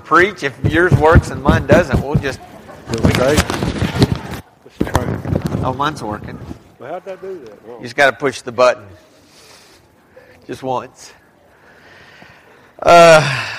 preach. If yours works and mine doesn't, we'll just. Okay. Let's try. Oh, mine's working. Well, how'd that do that? You just got to push the button. Just once. Uh,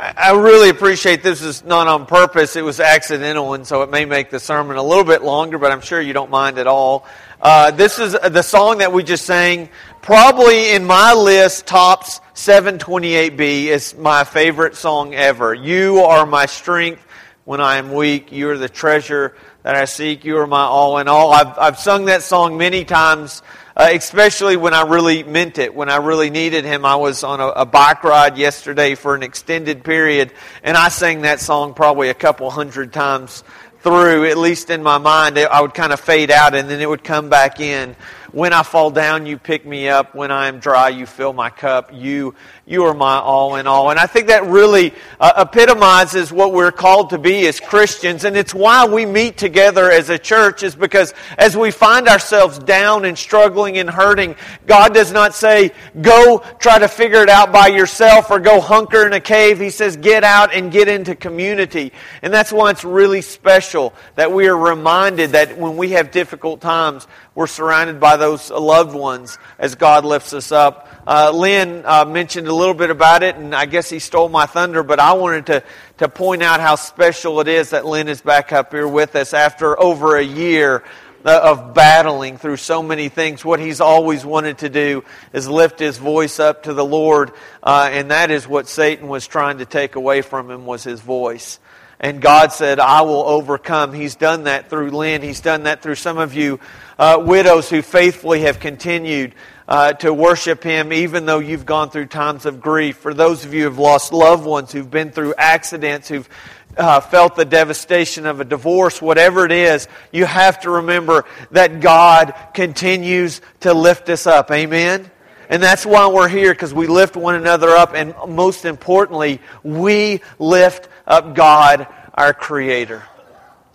I really appreciate this is not on purpose. It was accidental, and so it may make the sermon a little bit longer, but I'm sure you don't mind at all. Uh, this is the song that we just sang. Probably in my list, tops 728B is my favorite song ever. You are my strength when I am weak. You are the treasure that I seek. You are my all in all. I've, I've sung that song many times, uh, especially when I really meant it, when I really needed Him. I was on a, a bike ride yesterday for an extended period, and I sang that song probably a couple hundred times through, at least in my mind. I would kind of fade out, and then it would come back in. When I fall down, you pick me up. When I am dry, you fill my cup. You, you are my all in all. And I think that really uh, epitomizes what we're called to be as Christians. And it's why we meet together as a church is because as we find ourselves down and struggling and hurting, God does not say, go try to figure it out by yourself or go hunker in a cave. He says, get out and get into community. And that's why it's really special that we are reminded that when we have difficult times, we're surrounded by those loved ones as God lifts us up. Uh, Lynn uh, mentioned a little bit about it, and I guess he stole my thunder, but I wanted to, to point out how special it is that Lynn is back up here with us after over a year uh, of battling through so many things. What he's always wanted to do is lift his voice up to the Lord, uh, and that is what Satan was trying to take away from him was his voice. And God said, I will overcome. He's done that through Lynn. He's done that through some of you uh, widows who faithfully have continued uh, to worship Him even though you've gone through times of grief. For those of you who've lost loved ones, who've been through accidents, who've uh, felt the devastation of a divorce, whatever it is, you have to remember that God continues to lift us up. Amen? And that's why we're here, because we lift one another up, and most importantly, we lift up God, our Creator.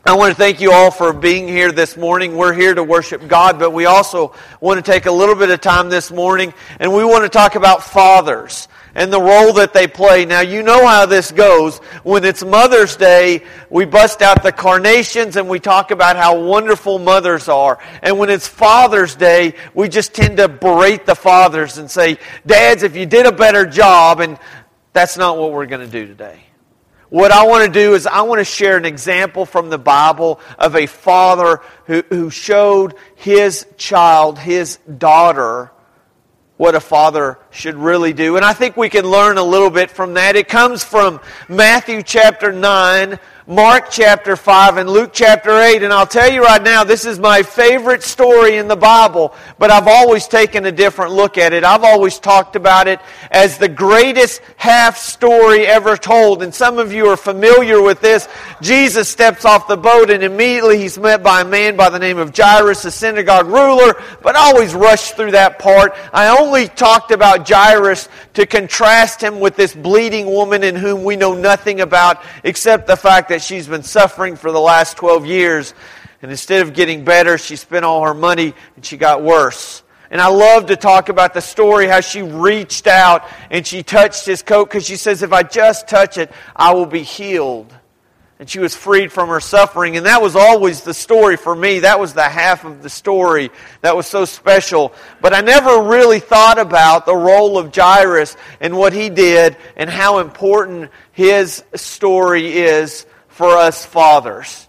I want to thank you all for being here this morning. We're here to worship God, but we also want to take a little bit of time this morning, and we want to talk about fathers and the role that they play. Now, you know how this goes. When it's Mother's Day, we bust out the carnations and we talk about how wonderful mothers are. And when it's Father's Day, we just tend to berate the fathers and say, Dads, if you did a better job, and that's not what we're going to do today. What I want to do is I want to share an example from the Bible of a father who, who showed his child, his daughter, what a father should really do. And I think we can learn a little bit from that. It comes from Matthew chapter 9, Mark chapter 5 and Luke chapter 8. And I'll tell you right now, this is my favorite story in the Bible, but I've always taken a different look at it. I've always talked about it as the greatest half story ever told. And some of you are familiar with this. Jesus steps off the boat and immediately he's met by a man by the name of Jairus, a synagogue ruler, but I always rushed through that part. I only talked about Jairus to contrast him with this bleeding woman in whom we know nothing about except the fact that she's been suffering for the last 12 years. And instead of getting better, she spent all her money and she got worse. And I love to talk about the story how she reached out and she touched his coat because she says, If I just touch it, I will be healed. And she was freed from her suffering. And that was always the story for me. That was the half of the story that was so special. But I never really thought about the role of Jairus and what he did and how important his story is for us fathers.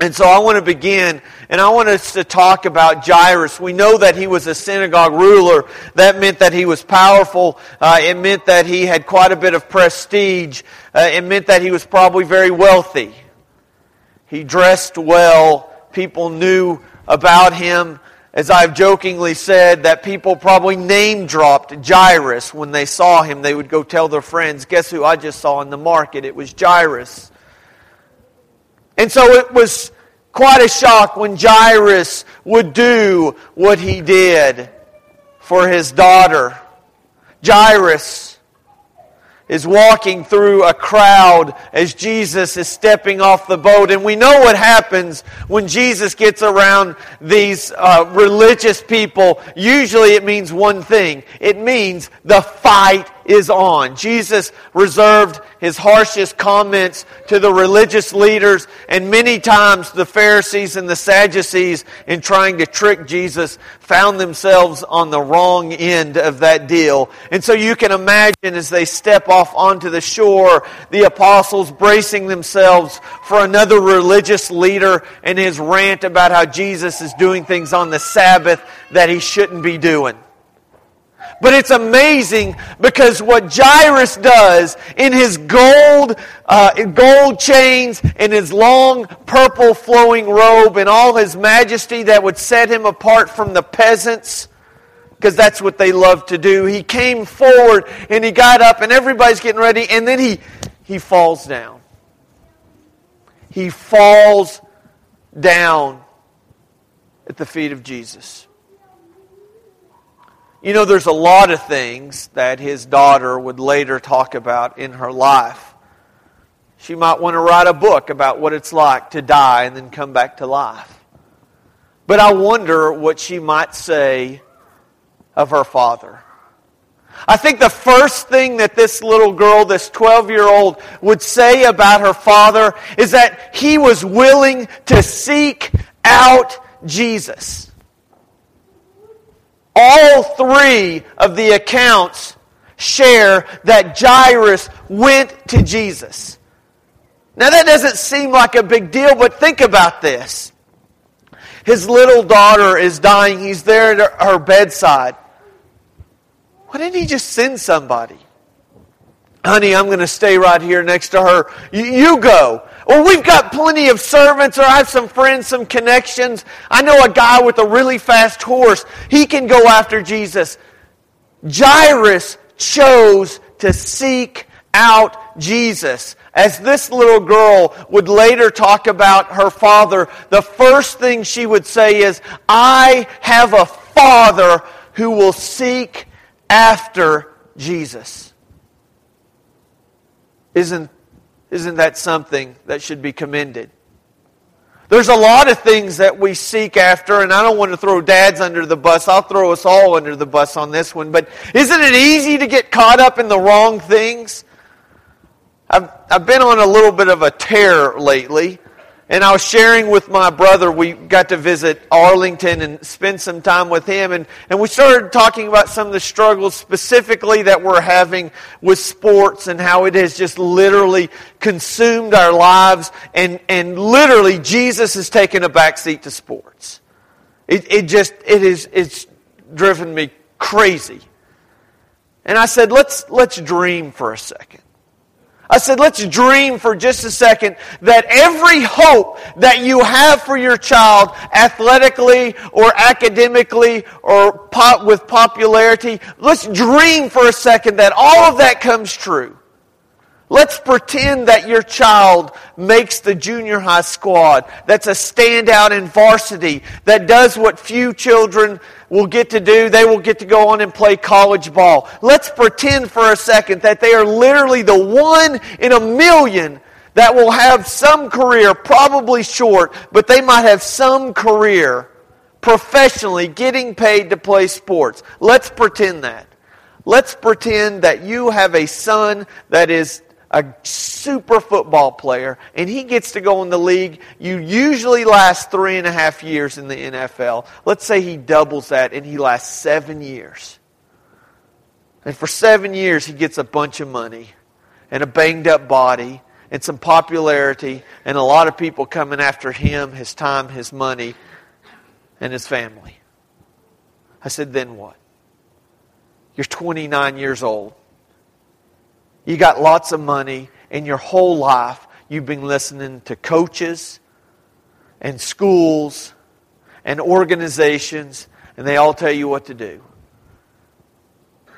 And so I want to begin, and I want us to talk about Jairus. We know that he was a synagogue ruler. That meant that he was powerful. Uh, it meant that he had quite a bit of prestige. Uh, it meant that he was probably very wealthy. He dressed well. People knew about him. As I've jokingly said, that people probably name dropped Jairus when they saw him. They would go tell their friends, Guess who I just saw in the market? It was Jairus. And so it was quite a shock when Jairus would do what he did for his daughter. Jairus is walking through a crowd as Jesus is stepping off the boat. And we know what happens when Jesus gets around these uh, religious people. Usually it means one thing. It means the fight is on. Jesus reserved his harshest comments to the religious leaders and many times the Pharisees and the Sadducees in trying to trick Jesus found themselves on the wrong end of that deal. And so you can imagine as they step off onto the shore, the apostles bracing themselves for another religious leader and his rant about how Jesus is doing things on the Sabbath that he shouldn't be doing. But it's amazing because what Jairus does in his gold, uh, gold chains and his long purple flowing robe and all his majesty that would set him apart from the peasants, because that's what they love to do. He came forward and he got up and everybody's getting ready and then he, he falls down. He falls down at the feet of Jesus. You know, there's a lot of things that his daughter would later talk about in her life. She might want to write a book about what it's like to die and then come back to life. But I wonder what she might say of her father. I think the first thing that this little girl, this 12 year old, would say about her father is that he was willing to seek out Jesus. All three of the accounts share that Jairus went to Jesus. Now, that doesn't seem like a big deal, but think about this. His little daughter is dying. He's there at her bedside. Why didn't he just send somebody? Honey, I'm going to stay right here next to her. You, you go. Or we've got plenty of servants, or I have some friends, some connections. I know a guy with a really fast horse. He can go after Jesus. Jairus chose to seek out Jesus. As this little girl would later talk about her father, the first thing she would say is, I have a father who will seek after Jesus. Isn't isn't that something that should be commended? There's a lot of things that we seek after, and I don't want to throw dads under the bus. I'll throw us all under the bus on this one. But isn't it easy to get caught up in the wrong things? I've, I've been on a little bit of a tear lately. And I was sharing with my brother, we got to visit Arlington and spend some time with him. And, and we started talking about some of the struggles specifically that we're having with sports and how it has just literally consumed our lives. And, and literally, Jesus has taken a backseat to sports. It, it just, it is, it's driven me crazy. And I said, let's, let's dream for a second. I said, let's dream for just a second that every hope that you have for your child, athletically or academically or pop, with popularity, let's dream for a second that all of that comes true. Let's pretend that your child makes the junior high squad, that's a standout in varsity, that does what few children will get to do. They will get to go on and play college ball. Let's pretend for a second that they are literally the one in a million that will have some career, probably short, but they might have some career professionally getting paid to play sports. Let's pretend that. Let's pretend that you have a son that is a super football player, and he gets to go in the league. You usually last three and a half years in the NFL. Let's say he doubles that and he lasts seven years. And for seven years, he gets a bunch of money and a banged up body and some popularity and a lot of people coming after him, his time, his money, and his family. I said, then what? You're 29 years old. You got lots of money, and your whole life you've been listening to coaches and schools and organizations, and they all tell you what to do.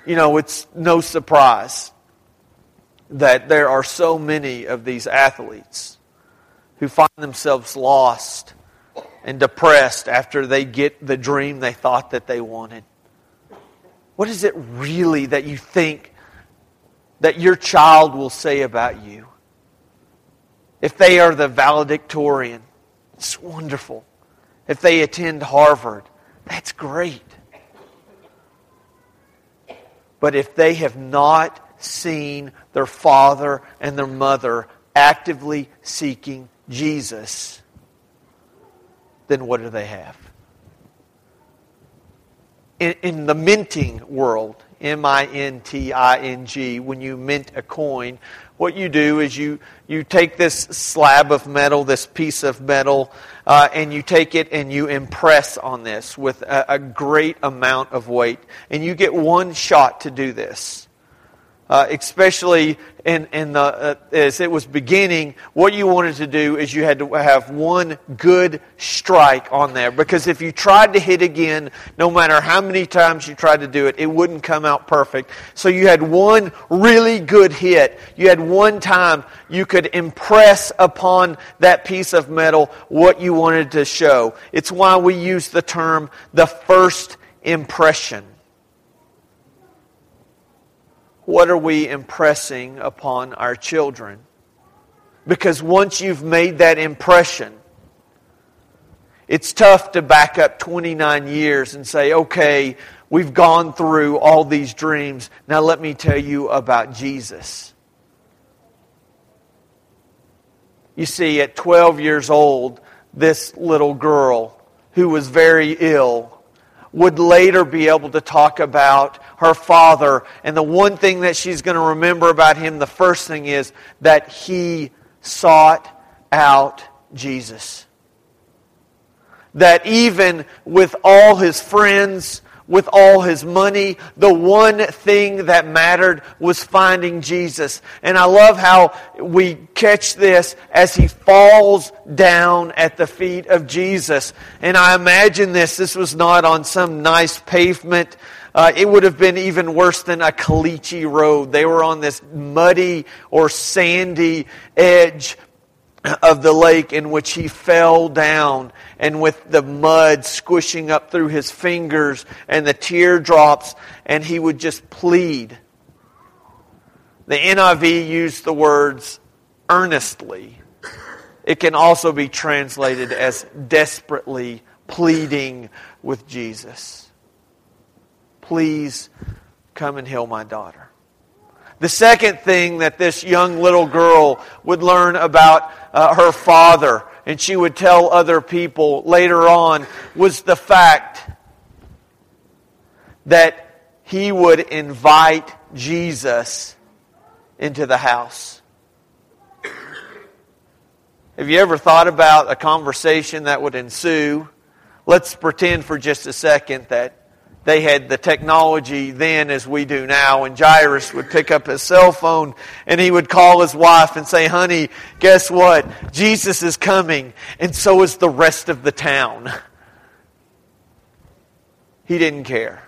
You know, it's no surprise that there are so many of these athletes who find themselves lost and depressed after they get the dream they thought that they wanted. What is it really that you think that your child will say about you. If they are the valedictorian, it's wonderful. If they attend Harvard, that's great. But if they have not seen their father and their mother actively seeking Jesus, then what do they have? In, in the minting world, M I N T I N G, when you mint a coin, what you do is you, you take this slab of metal, this piece of metal, uh, and you take it and you impress on this with a, a great amount of weight. And you get one shot to do this. Uh, especially in, in the, uh, as it was beginning, what you wanted to do is you had to have one good strike on there. Because if you tried to hit again, no matter how many times you tried to do it, it wouldn't come out perfect. So you had one really good hit. You had one time you could impress upon that piece of metal what you wanted to show. It's why we use the term the first impression what are we impressing upon our children? Because once you've made that impression, it's tough to back up 29 years and say, okay, we've gone through all these dreams. Now let me tell you about Jesus. You see, at 12 years old, this little girl who was very ill would later be able to talk about her father. And the one thing that she's going to remember about him, the first thing is that he sought out Jesus. That even with all his friends, with all his money. The one thing that mattered was finding Jesus. And I love how we catch this as he falls down at the feet of Jesus. And I imagine this, this was not on some nice pavement. Uh, it would have been even worse than a caliche road. They were on this muddy or sandy edge of the lake in which he fell down and with the mud squishing up through his fingers and the teardrops and he would just plead. The NIV used the words earnestly. It can also be translated as desperately pleading with Jesus. Please come and heal my daughter. The second thing that this young little girl would learn about uh, her father, and she would tell other people later on, was the fact that he would invite Jesus into the house. Have you ever thought about a conversation that would ensue? Let's pretend for just a second that they had the technology then as we do now. And Jairus would pick up his cell phone and he would call his wife and say, Honey, guess what? Jesus is coming, and so is the rest of the town. He didn't care.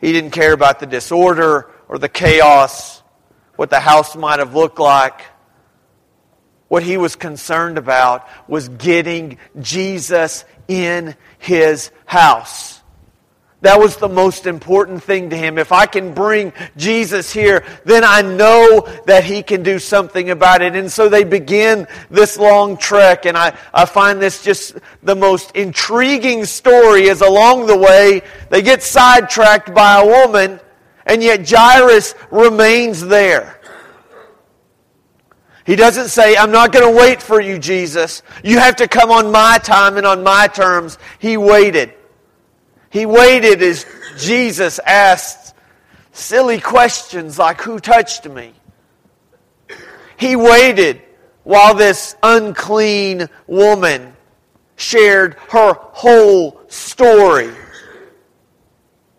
He didn't care about the disorder or the chaos, what the house might have looked like. What he was concerned about was getting Jesus in his house. That was the most important thing to him. If I can bring Jesus here, then I know that he can do something about it. And so they begin this long trek, and I, I find this just the most intriguing story is along the way they get sidetracked by a woman, and yet Jairus remains there. He doesn't say, I'm not going to wait for you, Jesus. You have to come on my time and on my terms. He waited. He waited as Jesus asked silly questions like, Who touched me? He waited while this unclean woman shared her whole story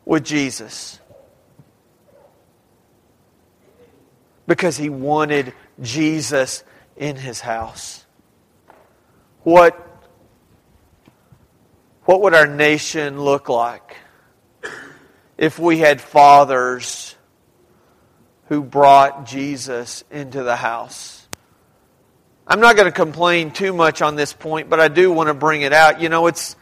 with Jesus. Because he wanted Jesus in his house. What, what would our nation look like if we had fathers who brought Jesus into the house? I'm not going to complain too much on this point, but I do want to bring it out. You know, it's,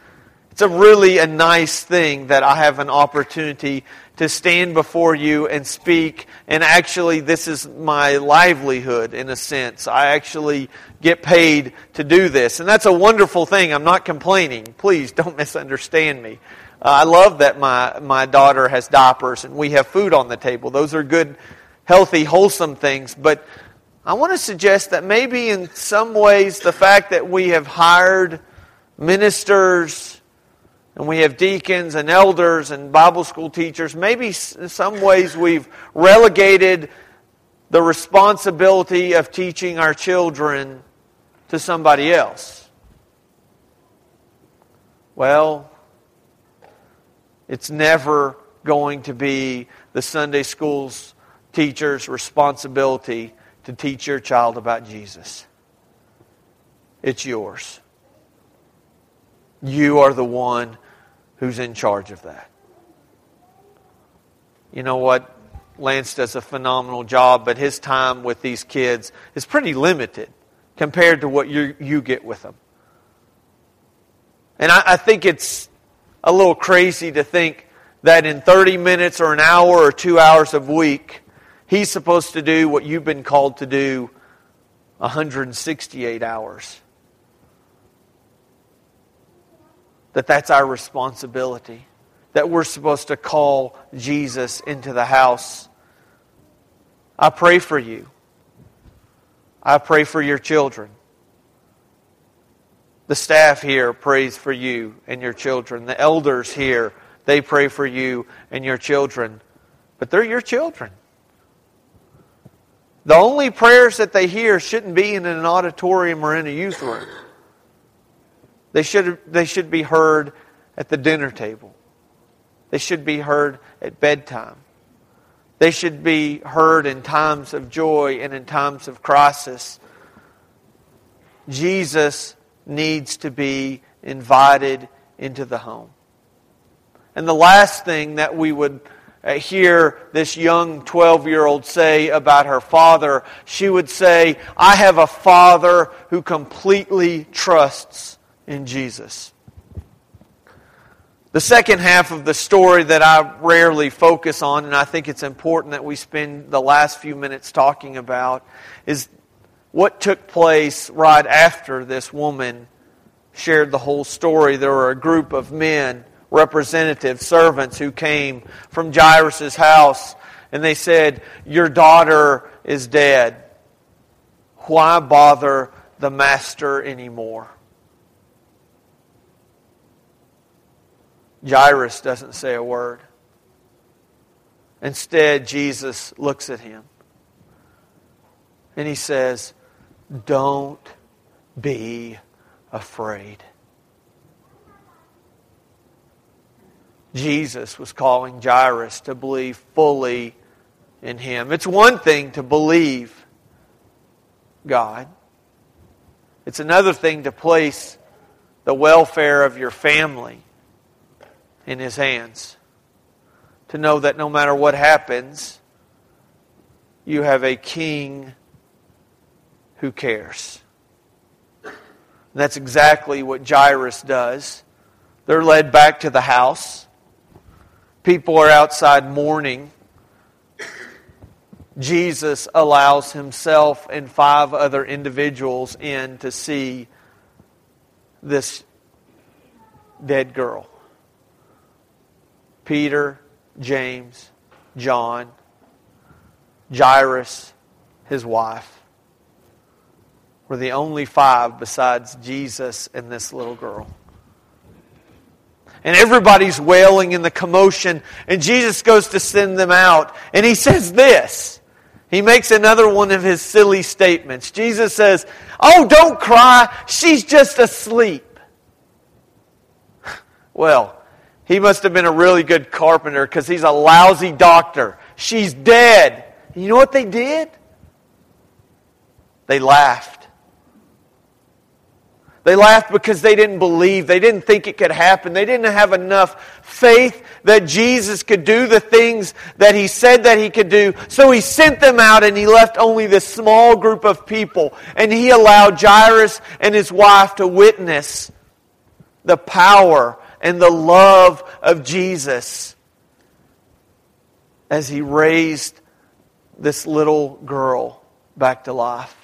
it's a really a nice thing that I have an opportunity to stand before you and speak. And actually, this is my livelihood in a sense. I actually get paid to do this. And that's a wonderful thing. I'm not complaining. Please don't misunderstand me. Uh, I love that my, my daughter has diapers and we have food on the table. Those are good, healthy, wholesome things. But I want to suggest that maybe in some ways the fact that we have hired ministers and we have deacons and elders and Bible school teachers, maybe in some ways we've relegated the responsibility of teaching our children to somebody else. Well, it's never going to be the Sunday school's teacher's responsibility to teach your child about Jesus. It's yours. You are the one who's in charge of that. You know what? Lance does a phenomenal job, but his time with these kids is pretty limited compared to what you, you get with them. And I, I think it's a little crazy to think that in 30 minutes or an hour or two hours a week, he's supposed to do what you've been called to do 168 hours. That that's our responsibility. That we're supposed to call Jesus into the house. I pray for you. I pray for your children. The staff here prays for you and your children. The elders here, they pray for you and your children. But they're your children. The only prayers that they hear shouldn't be in an auditorium or in a youth room. They should, they should be heard at the dinner table. They should be heard at bedtime. They should be heard in times of joy and in times of crisis. Jesus needs to be invited into the home. And the last thing that we would uh, hear this young 12 year old say about her father, she would say, I have a father who completely trusts in Jesus. The second half of the story that I rarely focus on, and I think it's important that we spend the last few minutes talking about, is what took place right after this woman shared the whole story. There were a group of men, representatives, servants who came from Jairus' house, and they said, Your daughter is dead. Why bother the master anymore? Jairus doesn't say a word. Instead, Jesus looks at him and he says, don't be afraid. Jesus was calling Jairus to believe fully in him. It's one thing to believe God, it's another thing to place the welfare of your family in his hands. To know that no matter what happens, you have a king who cares. And that's exactly what Jairus does. They're led back to the house. People are outside mourning. Jesus allows himself and five other individuals in to see this dead girl. Peter, James, John, Jairus, his wife were the only five besides Jesus and this little girl. And everybody's wailing in the commotion, and Jesus goes to send them out, and he says this. He makes another one of his silly statements. Jesus says, Oh, don't cry, she's just asleep. Well, he must have been a really good carpenter because he's a lousy doctor. She's dead. You know what they did? They laughed. They laughed because they didn't believe. They didn't think it could happen. They didn't have enough faith that Jesus could do the things that he said that he could do. So he sent them out and he left only this small group of people. And he allowed Jairus and his wife to witness the power and the love of Jesus as he raised this little girl back to life.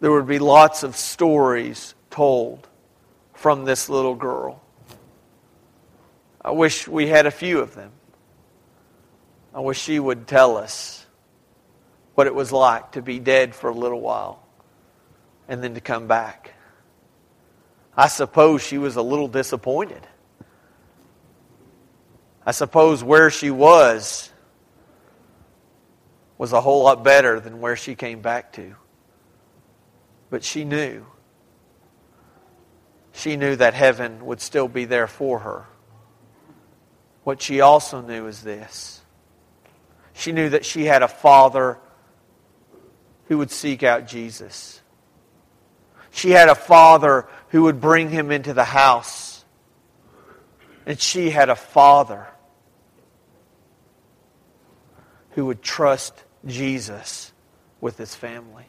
there would be lots of stories told from this little girl. I wish we had a few of them. I wish she would tell us what it was like to be dead for a little while and then to come back. I suppose she was a little disappointed. I suppose where she was was a whole lot better than where she came back to. But she knew. She knew that heaven would still be there for her. What she also knew is this she knew that she had a father who would seek out Jesus. She had a father who would bring him into the house. And she had a father who would trust Jesus with his family.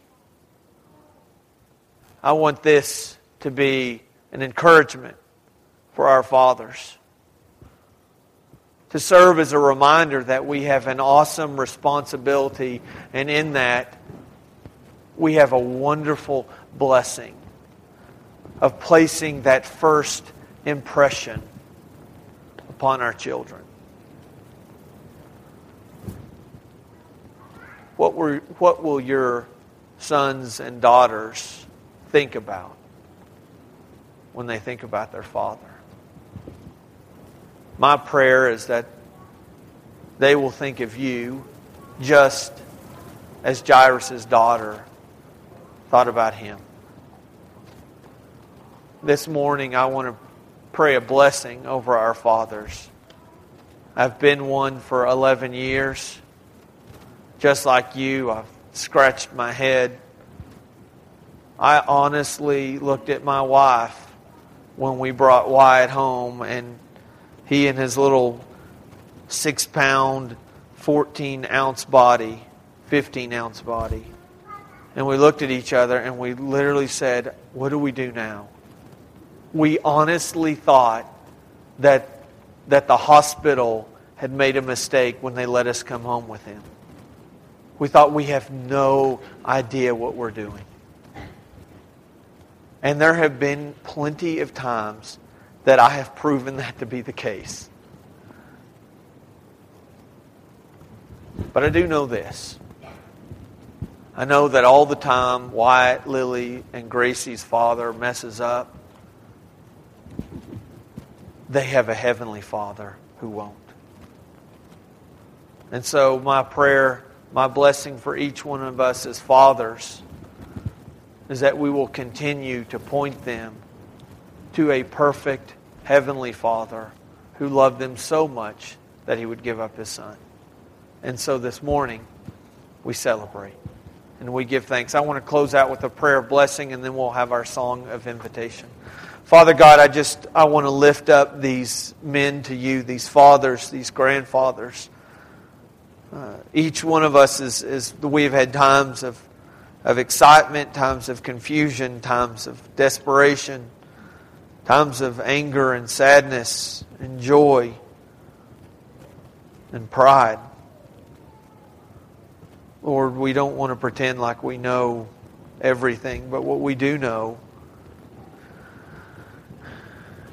I want this to be an encouragement for our fathers. To serve as a reminder that we have an awesome responsibility, and in that, we have a wonderful blessing of placing that first impression upon our children. What, were, what will your sons and daughters think about when they think about their father? My prayer is that they will think of you just as Jairus' daughter thought about him. This morning, I want to pray a blessing over our fathers. I've been one for 11 years. Just like you, I've scratched my head. I honestly looked at my wife when we brought Wyatt home, and he and his little six pound, 14 ounce body, 15 ounce body and we looked at each other and we literally said, What do we do now? We honestly thought that, that the hospital had made a mistake when they let us come home with him. We thought we have no idea what we're doing. And there have been plenty of times that I have proven that to be the case. But I do know this I know that all the time Wyatt, Lily, and Gracie's father messes up. They have a heavenly father who won't. And so, my prayer, my blessing for each one of us as fathers is that we will continue to point them to a perfect heavenly father who loved them so much that he would give up his son. And so, this morning, we celebrate and we give thanks. I want to close out with a prayer of blessing, and then we'll have our song of invitation. Father God, I just I want to lift up these men to you, these fathers, these grandfathers. Uh, each one of us is, is we've had times of of excitement, times of confusion, times of desperation, times of anger and sadness and joy and pride. Lord, we don't want to pretend like we know everything, but what we do know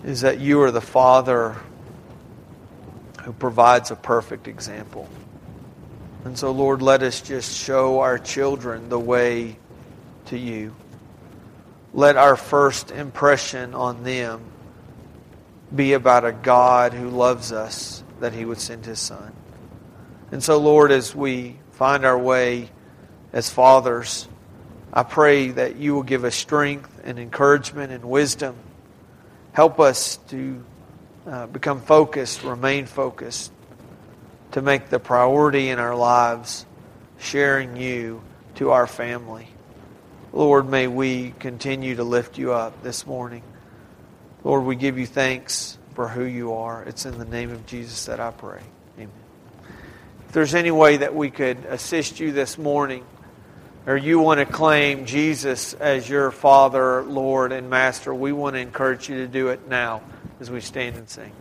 is that you are the Father who provides a perfect example. And so, Lord, let us just show our children the way to you. Let our first impression on them be about a God who loves us, that He would send His Son. And so, Lord, as we find our way as fathers, I pray that you will give us strength and encouragement and wisdom. Help us to uh, become focused, remain focused, to make the priority in our lives sharing you to our family. Lord, may we continue to lift you up this morning. Lord, we give you thanks for who you are. It's in the name of Jesus that I pray Amen. If there's any way that we could assist you this morning, or you want to claim Jesus as your Father, Lord, and Master, we want to encourage you to do it now as we stand and sing.